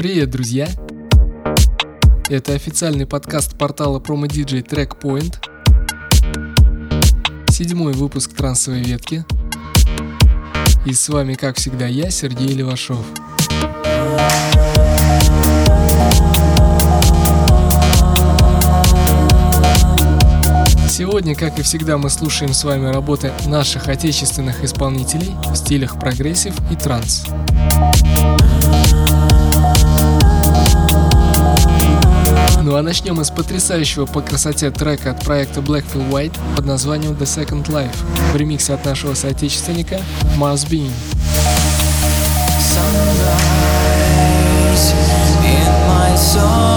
Привет, друзья! Это официальный подкаст портала PromoDJ Trackpoint. Седьмой выпуск трансовой ветки. И с вами, как всегда, я, Сергей Левашов. Сегодня, как и всегда, мы слушаем с вами работы наших отечественных исполнителей в стилях прогрессив и транс. Ну а начнем мы с потрясающего по красоте трека от проекта Blackfield White под названием The Second Life в ремиксе от нашего соотечественника Mars. Sunrise in my soul.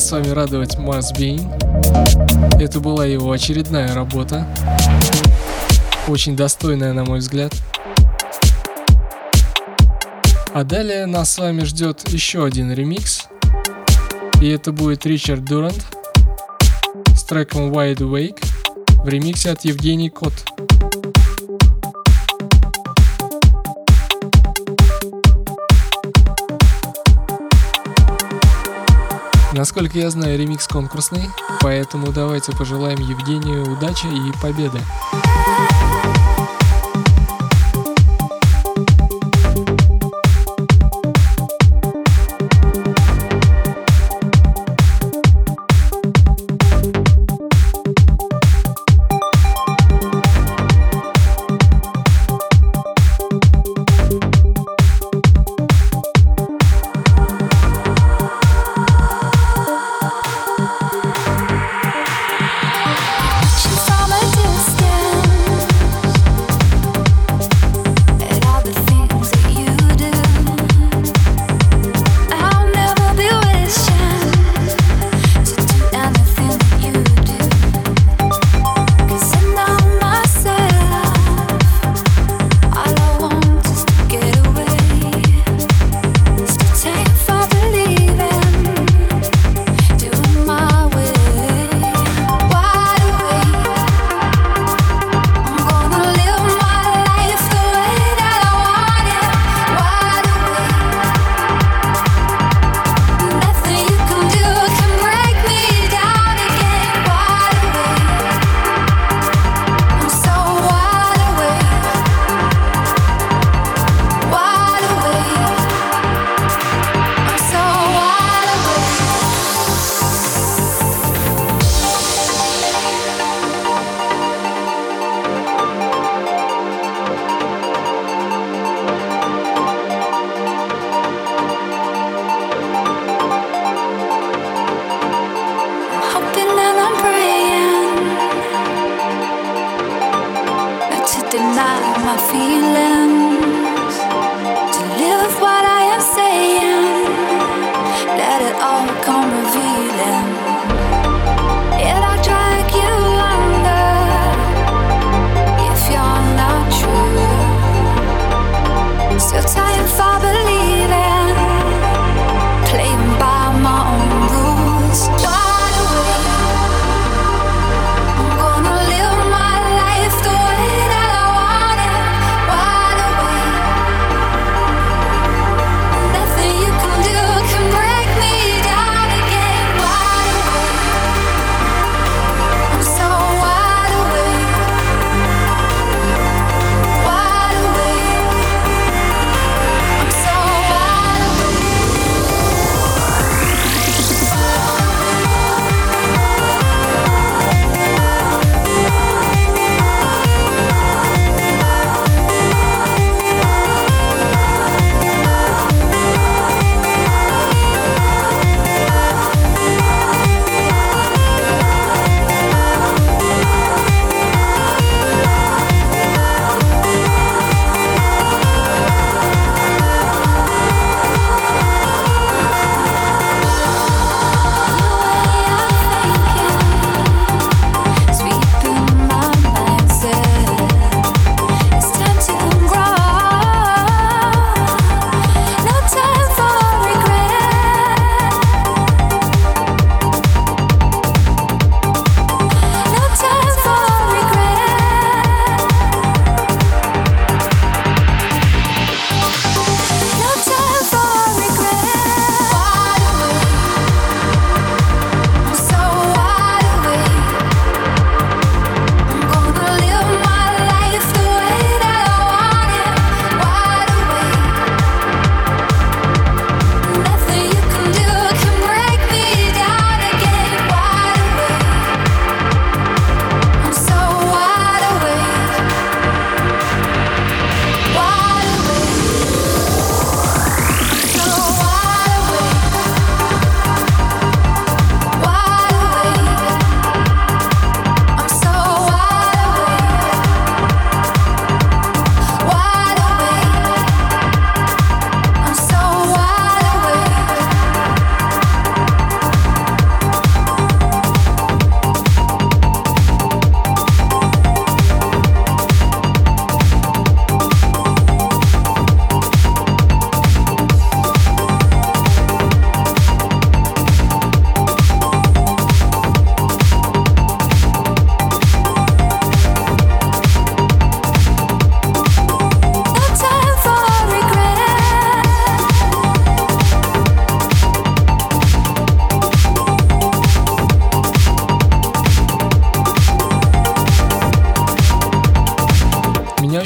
С вами радовать Mars Being. Это была его очередная работа. Очень достойная, на мой взгляд. А далее нас с вами ждет еще один ремикс. И это будет Ричард Дурант с треком Wide Awake в ремиксе от Евгений Кот. Насколько я знаю, ремикс конкурсный, поэтому давайте пожелаем Евгению удачи и победы.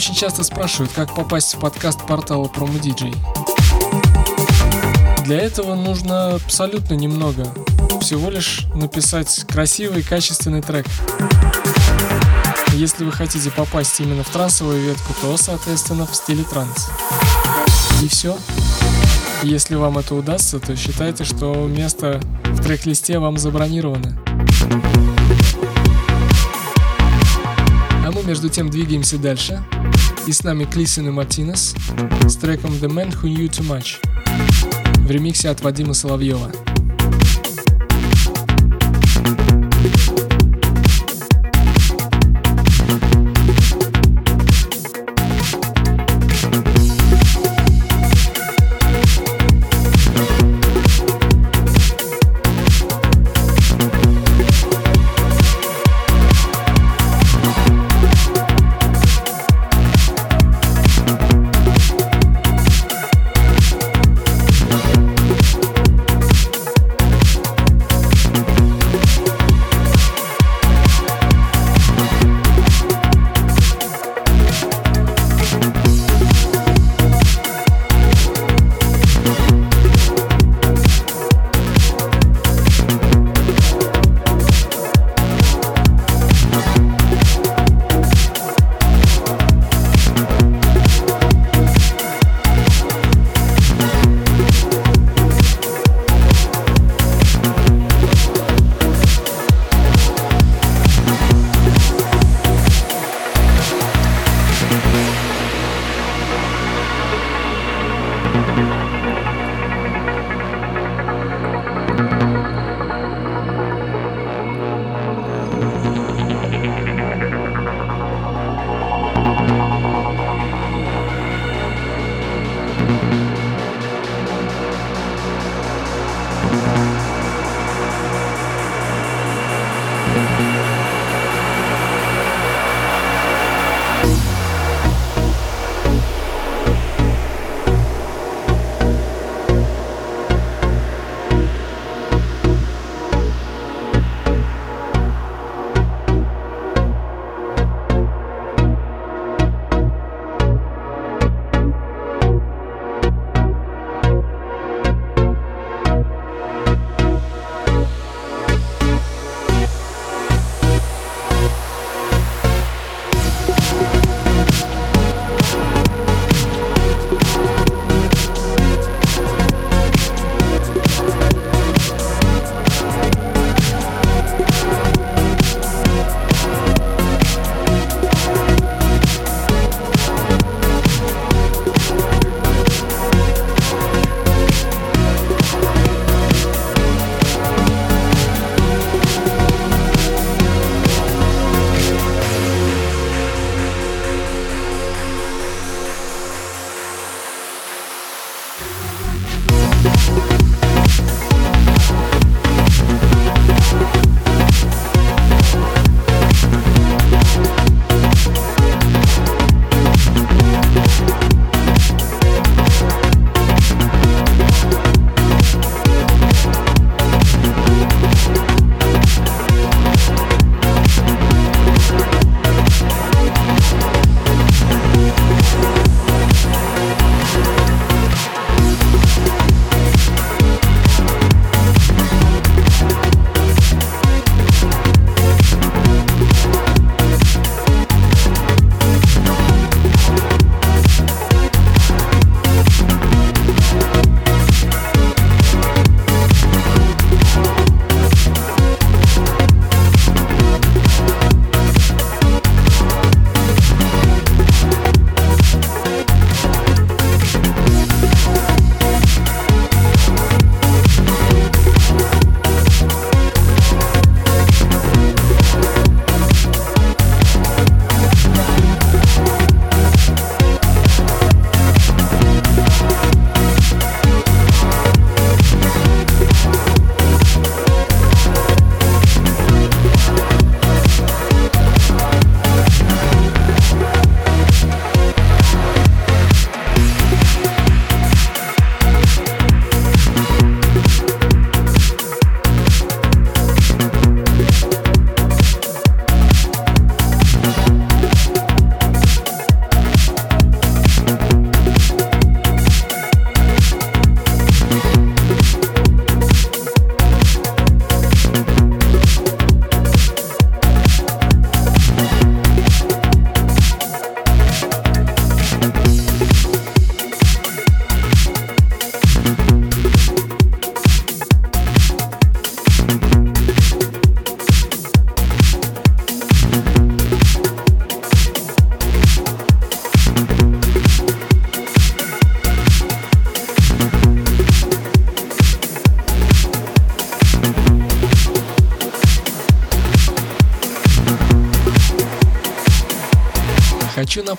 Очень часто спрашивают, как попасть в подкаст портала Promo DJ. Для этого нужно абсолютно немного. Всего лишь написать красивый качественный трек. Если вы хотите попасть именно в трансовую ветку, то, соответственно, в стиле транс. И все. Если вам это удастся, то считайте, что место в трек-листе вам забронировано. А мы между тем двигаемся дальше. И с нами Клисин и Мартинес с треком The Man Who Knew Too Much в ремиксе от Вадима Соловьева.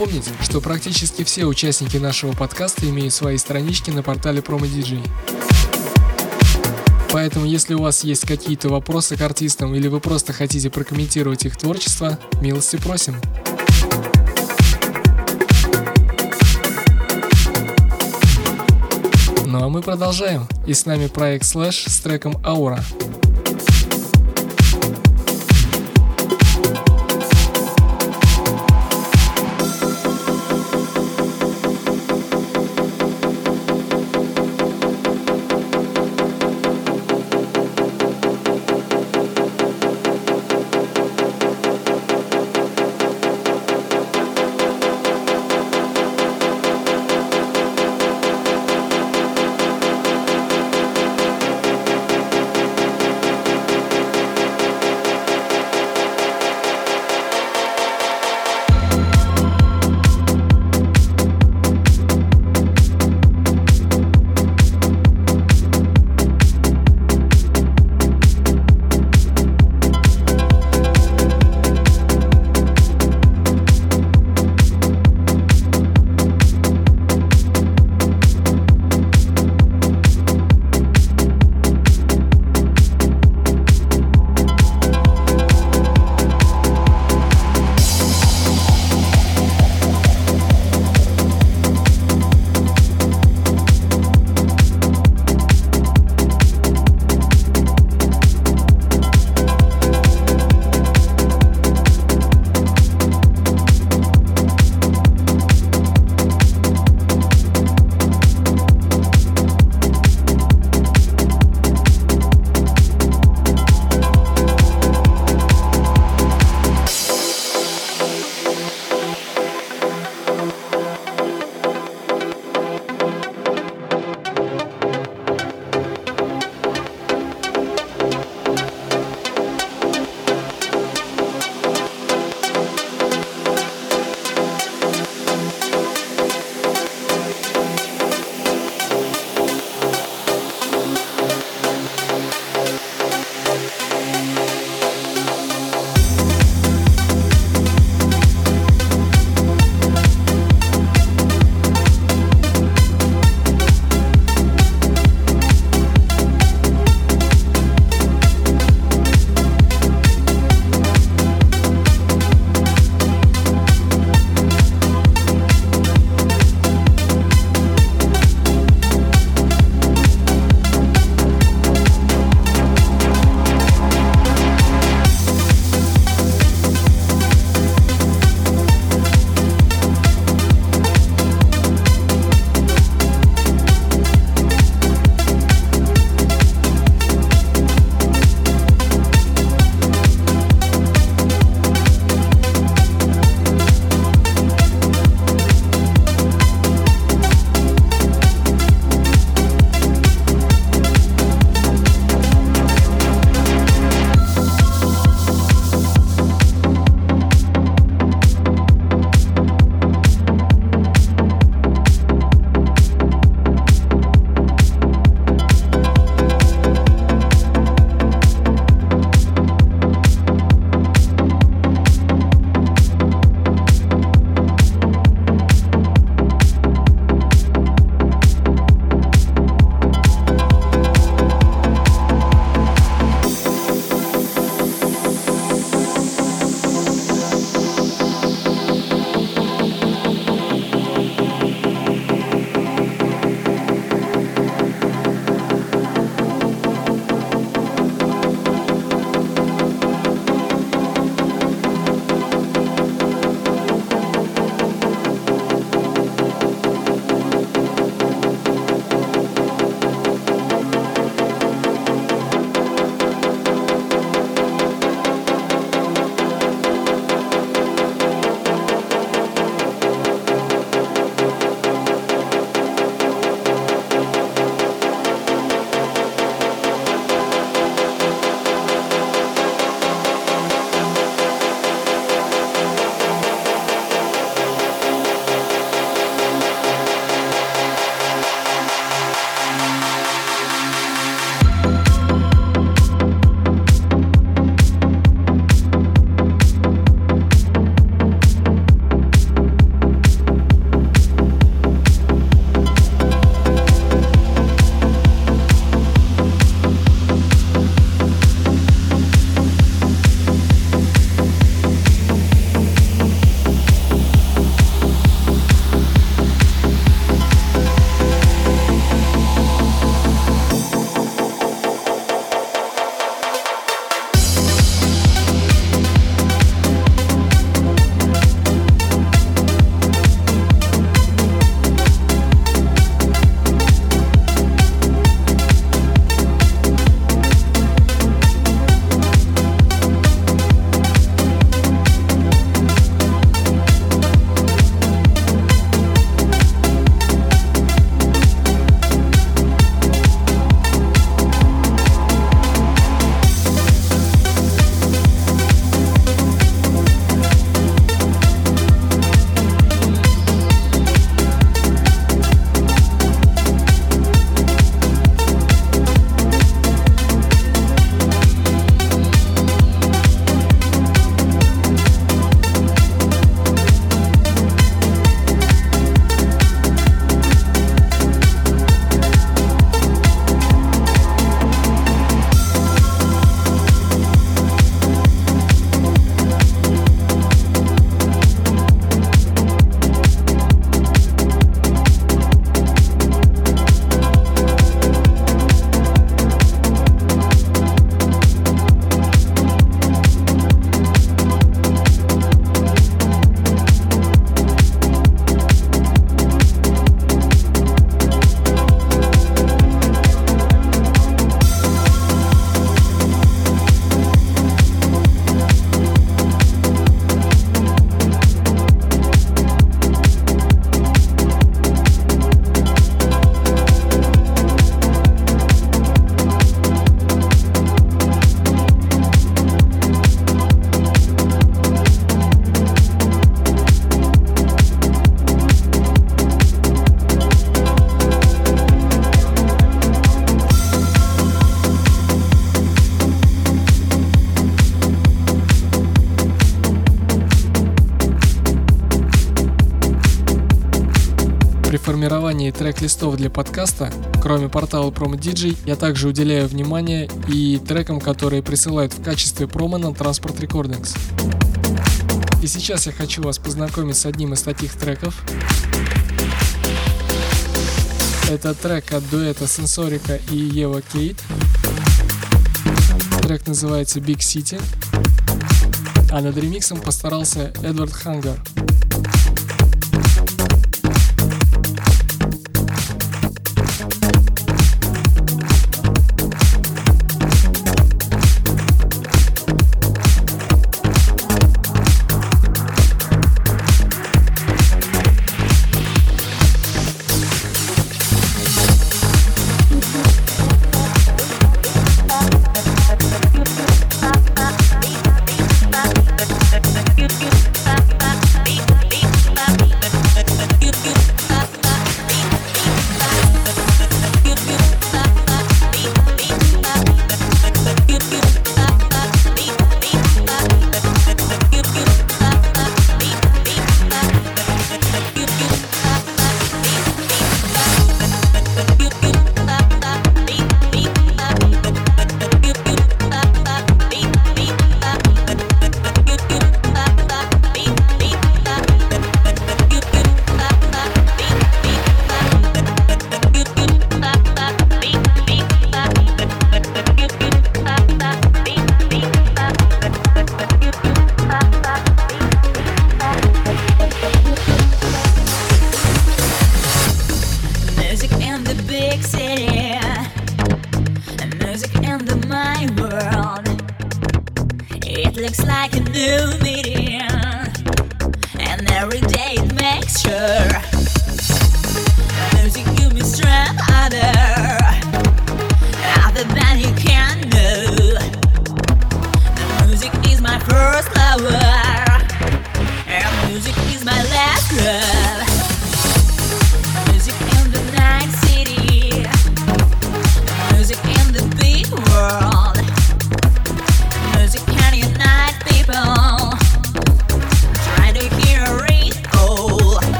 Напомнить, что практически все участники нашего подкаста имеют свои странички на портале PromoDJ. Поэтому, если у вас есть какие-то вопросы к артистам или вы просто хотите прокомментировать их творчество, милости просим. Ну а мы продолжаем. И с нами проект Slash с треком Aura. Трек-листов для подкаста, кроме портала Promo DJ, я также уделяю внимание и трекам, которые присылают в качестве промо на Transport Recordings. И сейчас я хочу вас познакомить с одним из таких треков. Это трек от дуэта Сенсорика и Ева Кейт. Трек называется Big City. А над ремиксом постарался Эдвард Хангар.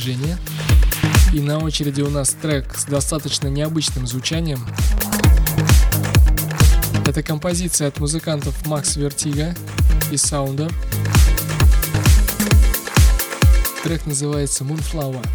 Движение. И на очереди у нас трек с достаточно необычным звучанием. Это композиция от музыкантов Max Vertigo и Саунда. Трек называется Moonflower.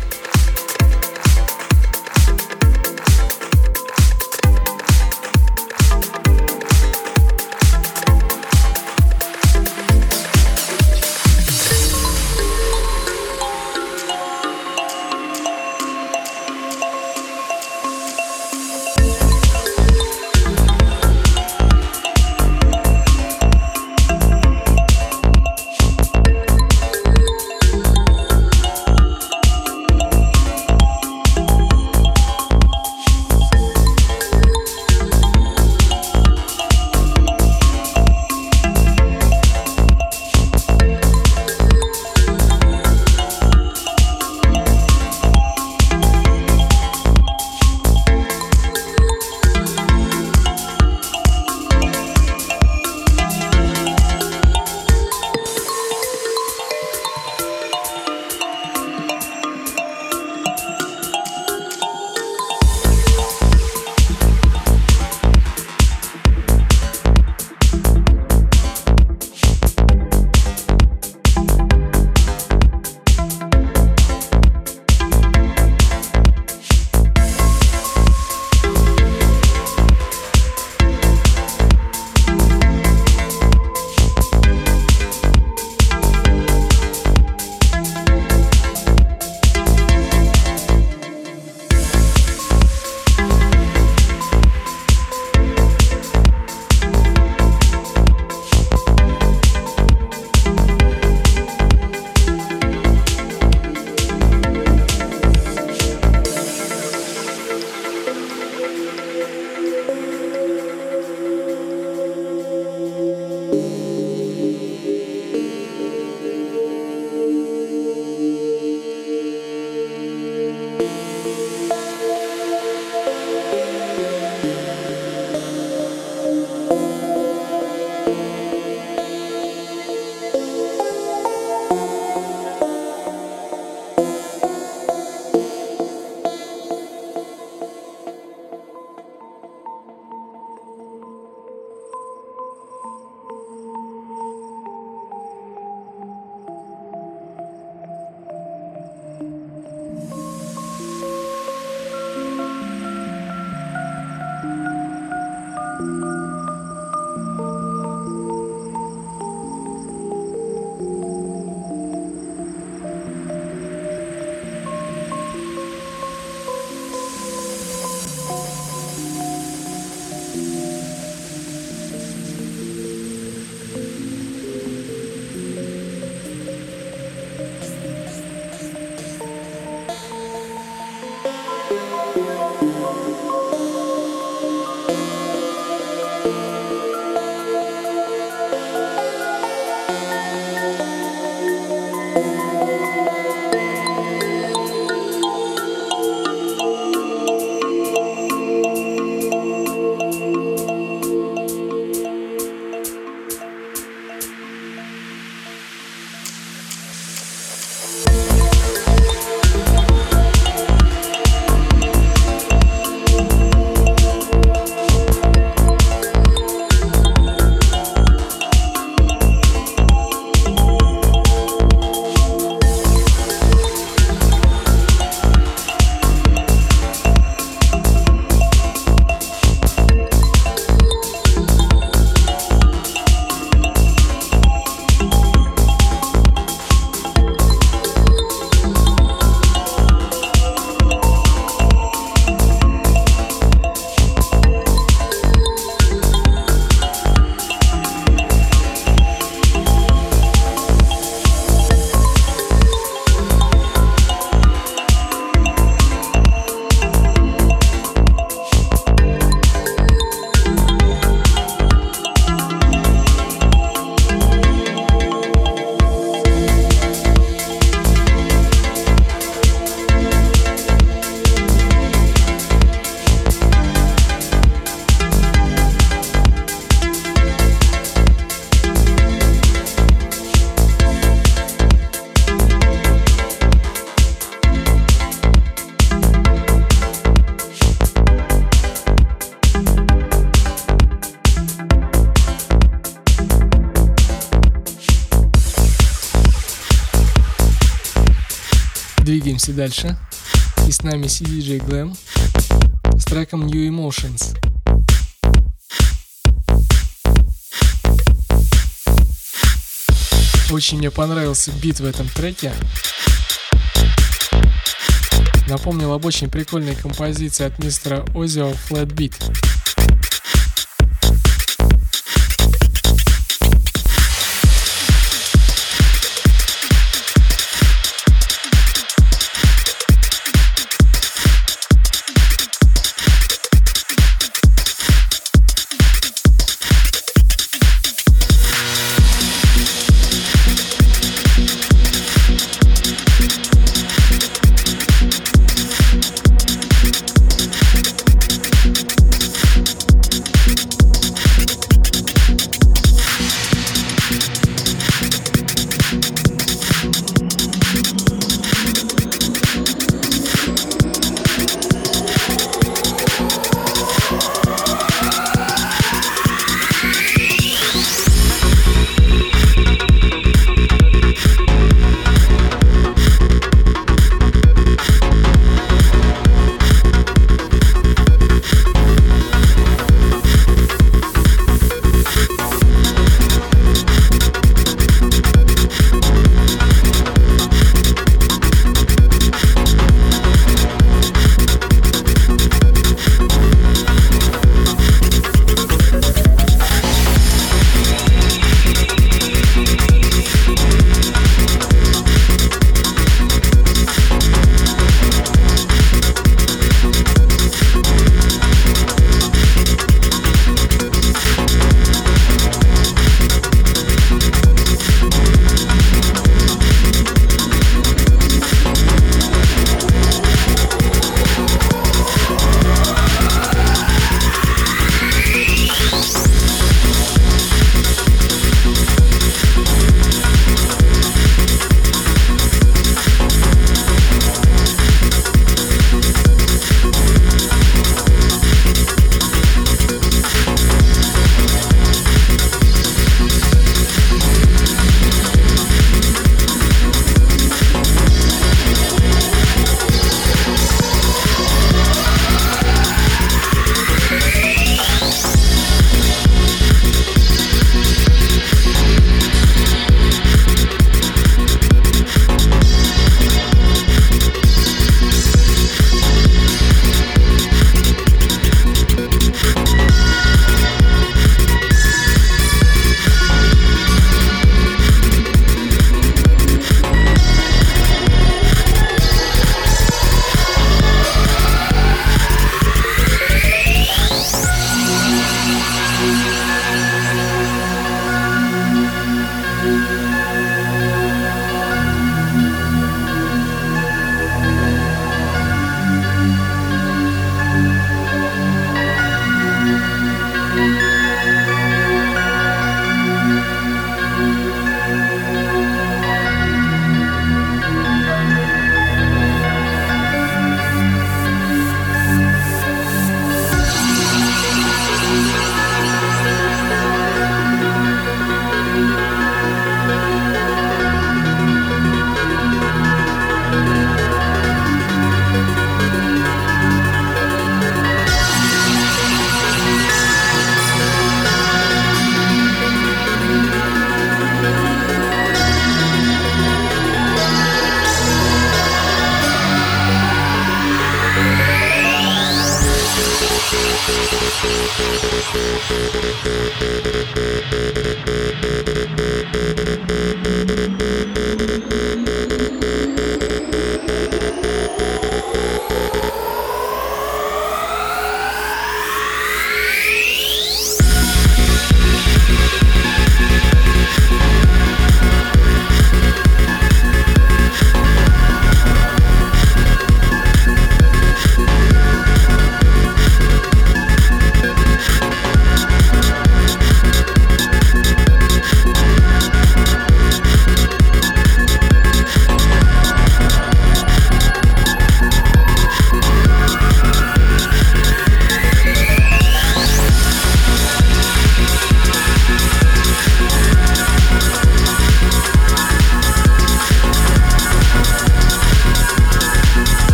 Двигаемся дальше. И с нами CDJ Glam с треком New Emotions. Очень мне понравился бит в этом треке. Напомнил об очень прикольной композиции от мистера Озио Flat Beat.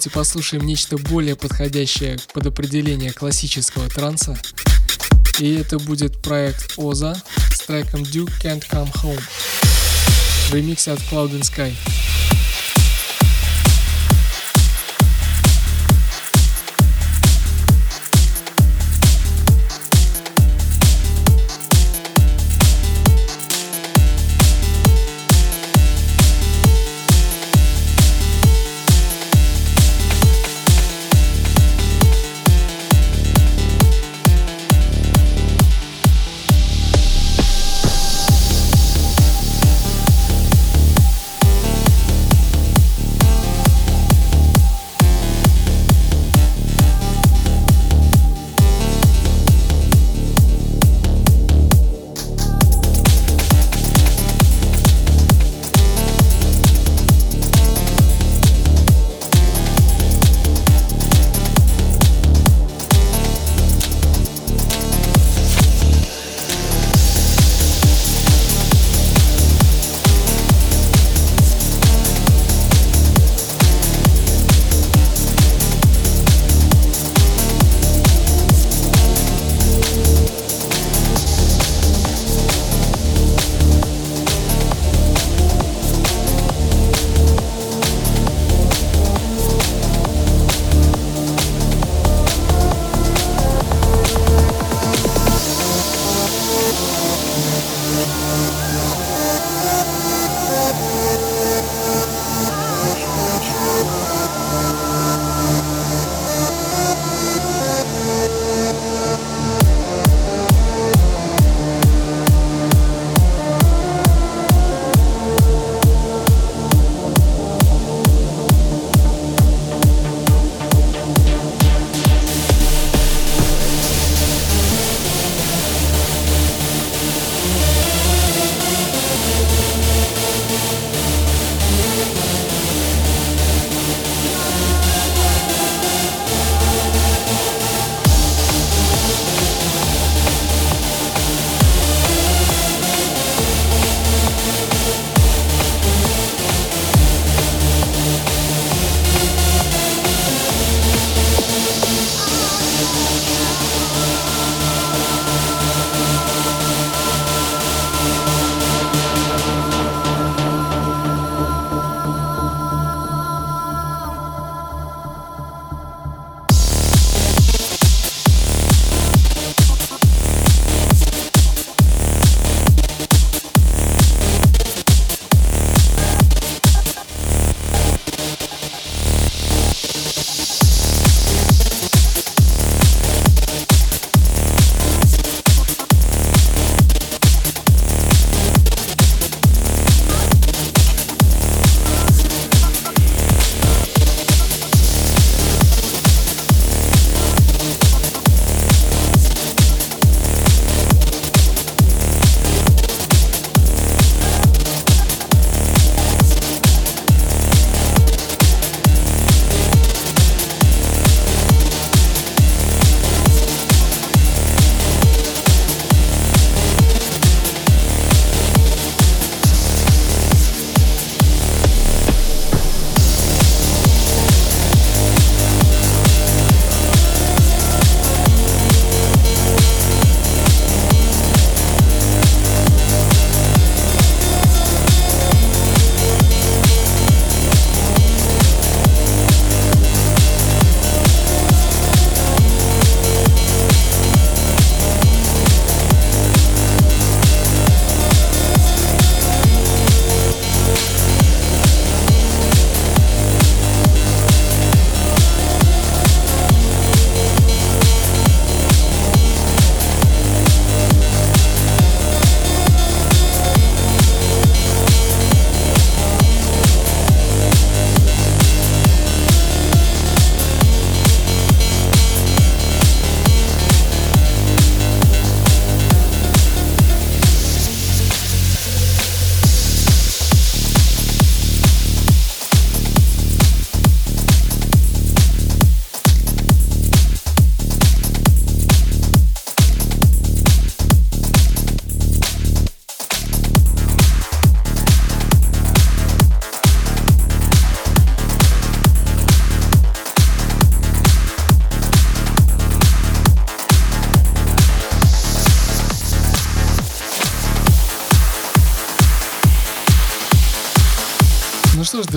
Давайте послушаем нечто более подходящее под определение классического транса. И это будет проект Оза с треком Duke Can't Come Home в ремиксе от Cloud and Sky.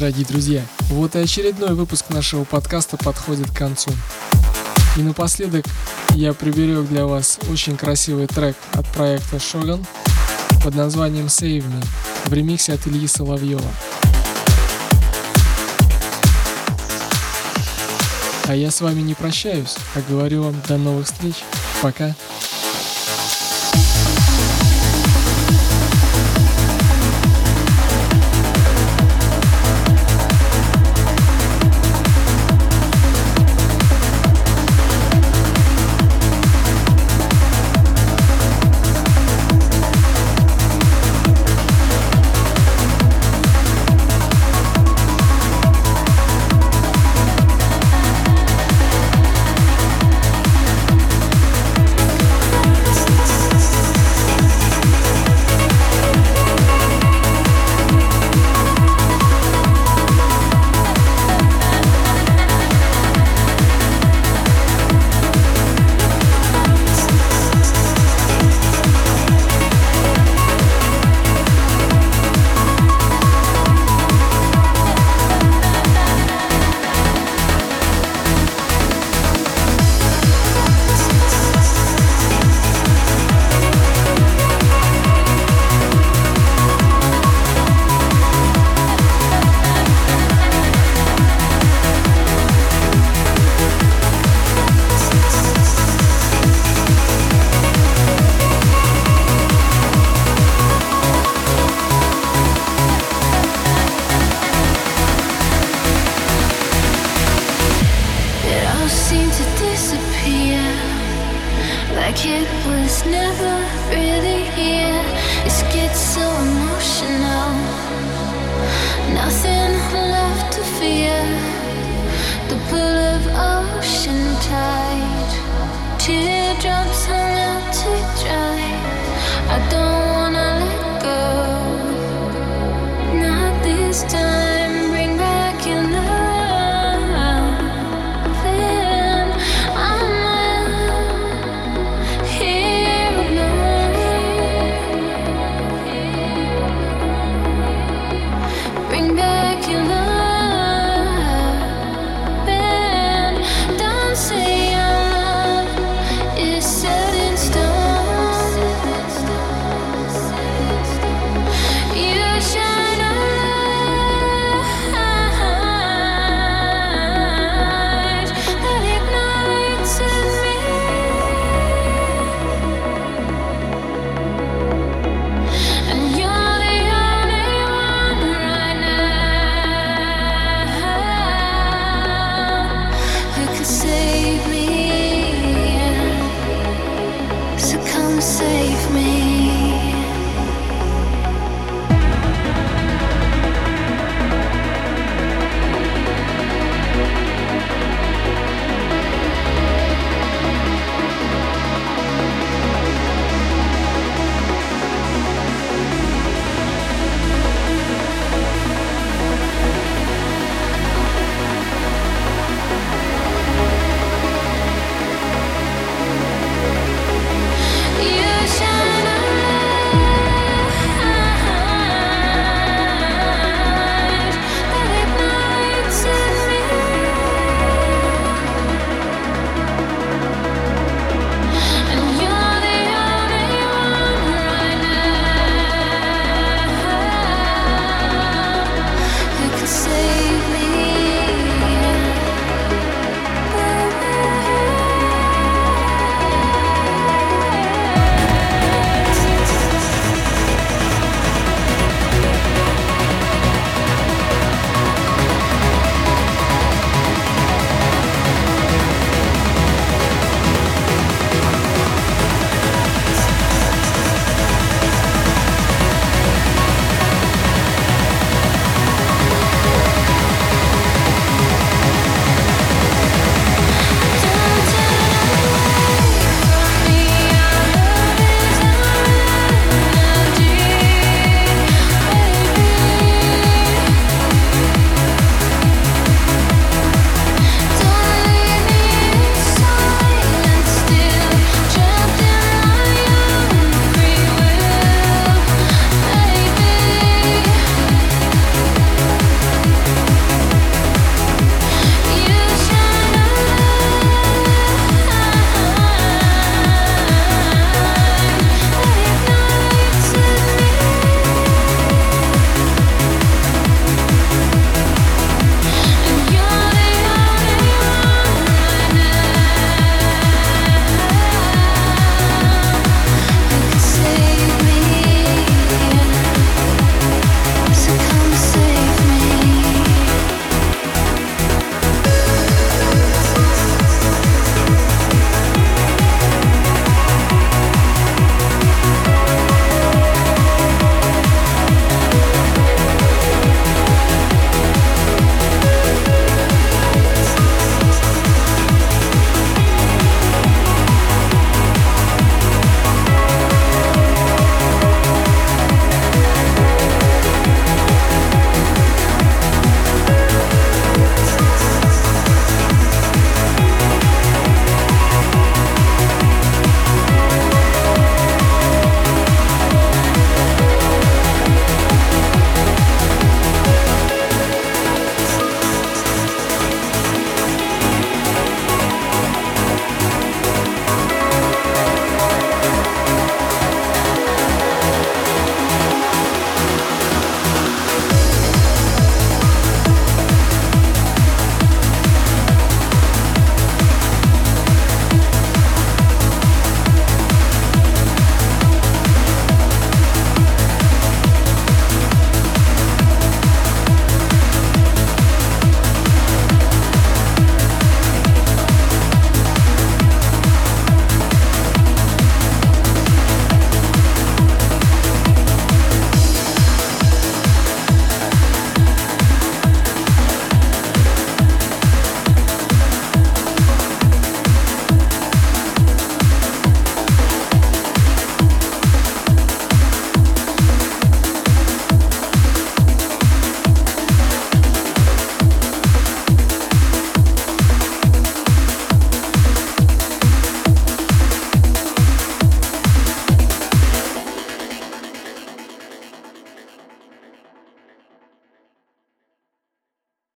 Дорогие друзья, вот и очередной выпуск нашего подкаста подходит к концу. И напоследок я приберег для вас очень красивый трек от проекта Shogun под названием Save Me в ремиксе от Ильи Соловьева. А я с вами не прощаюсь, а говорю вам до новых встреч. Пока. I don't.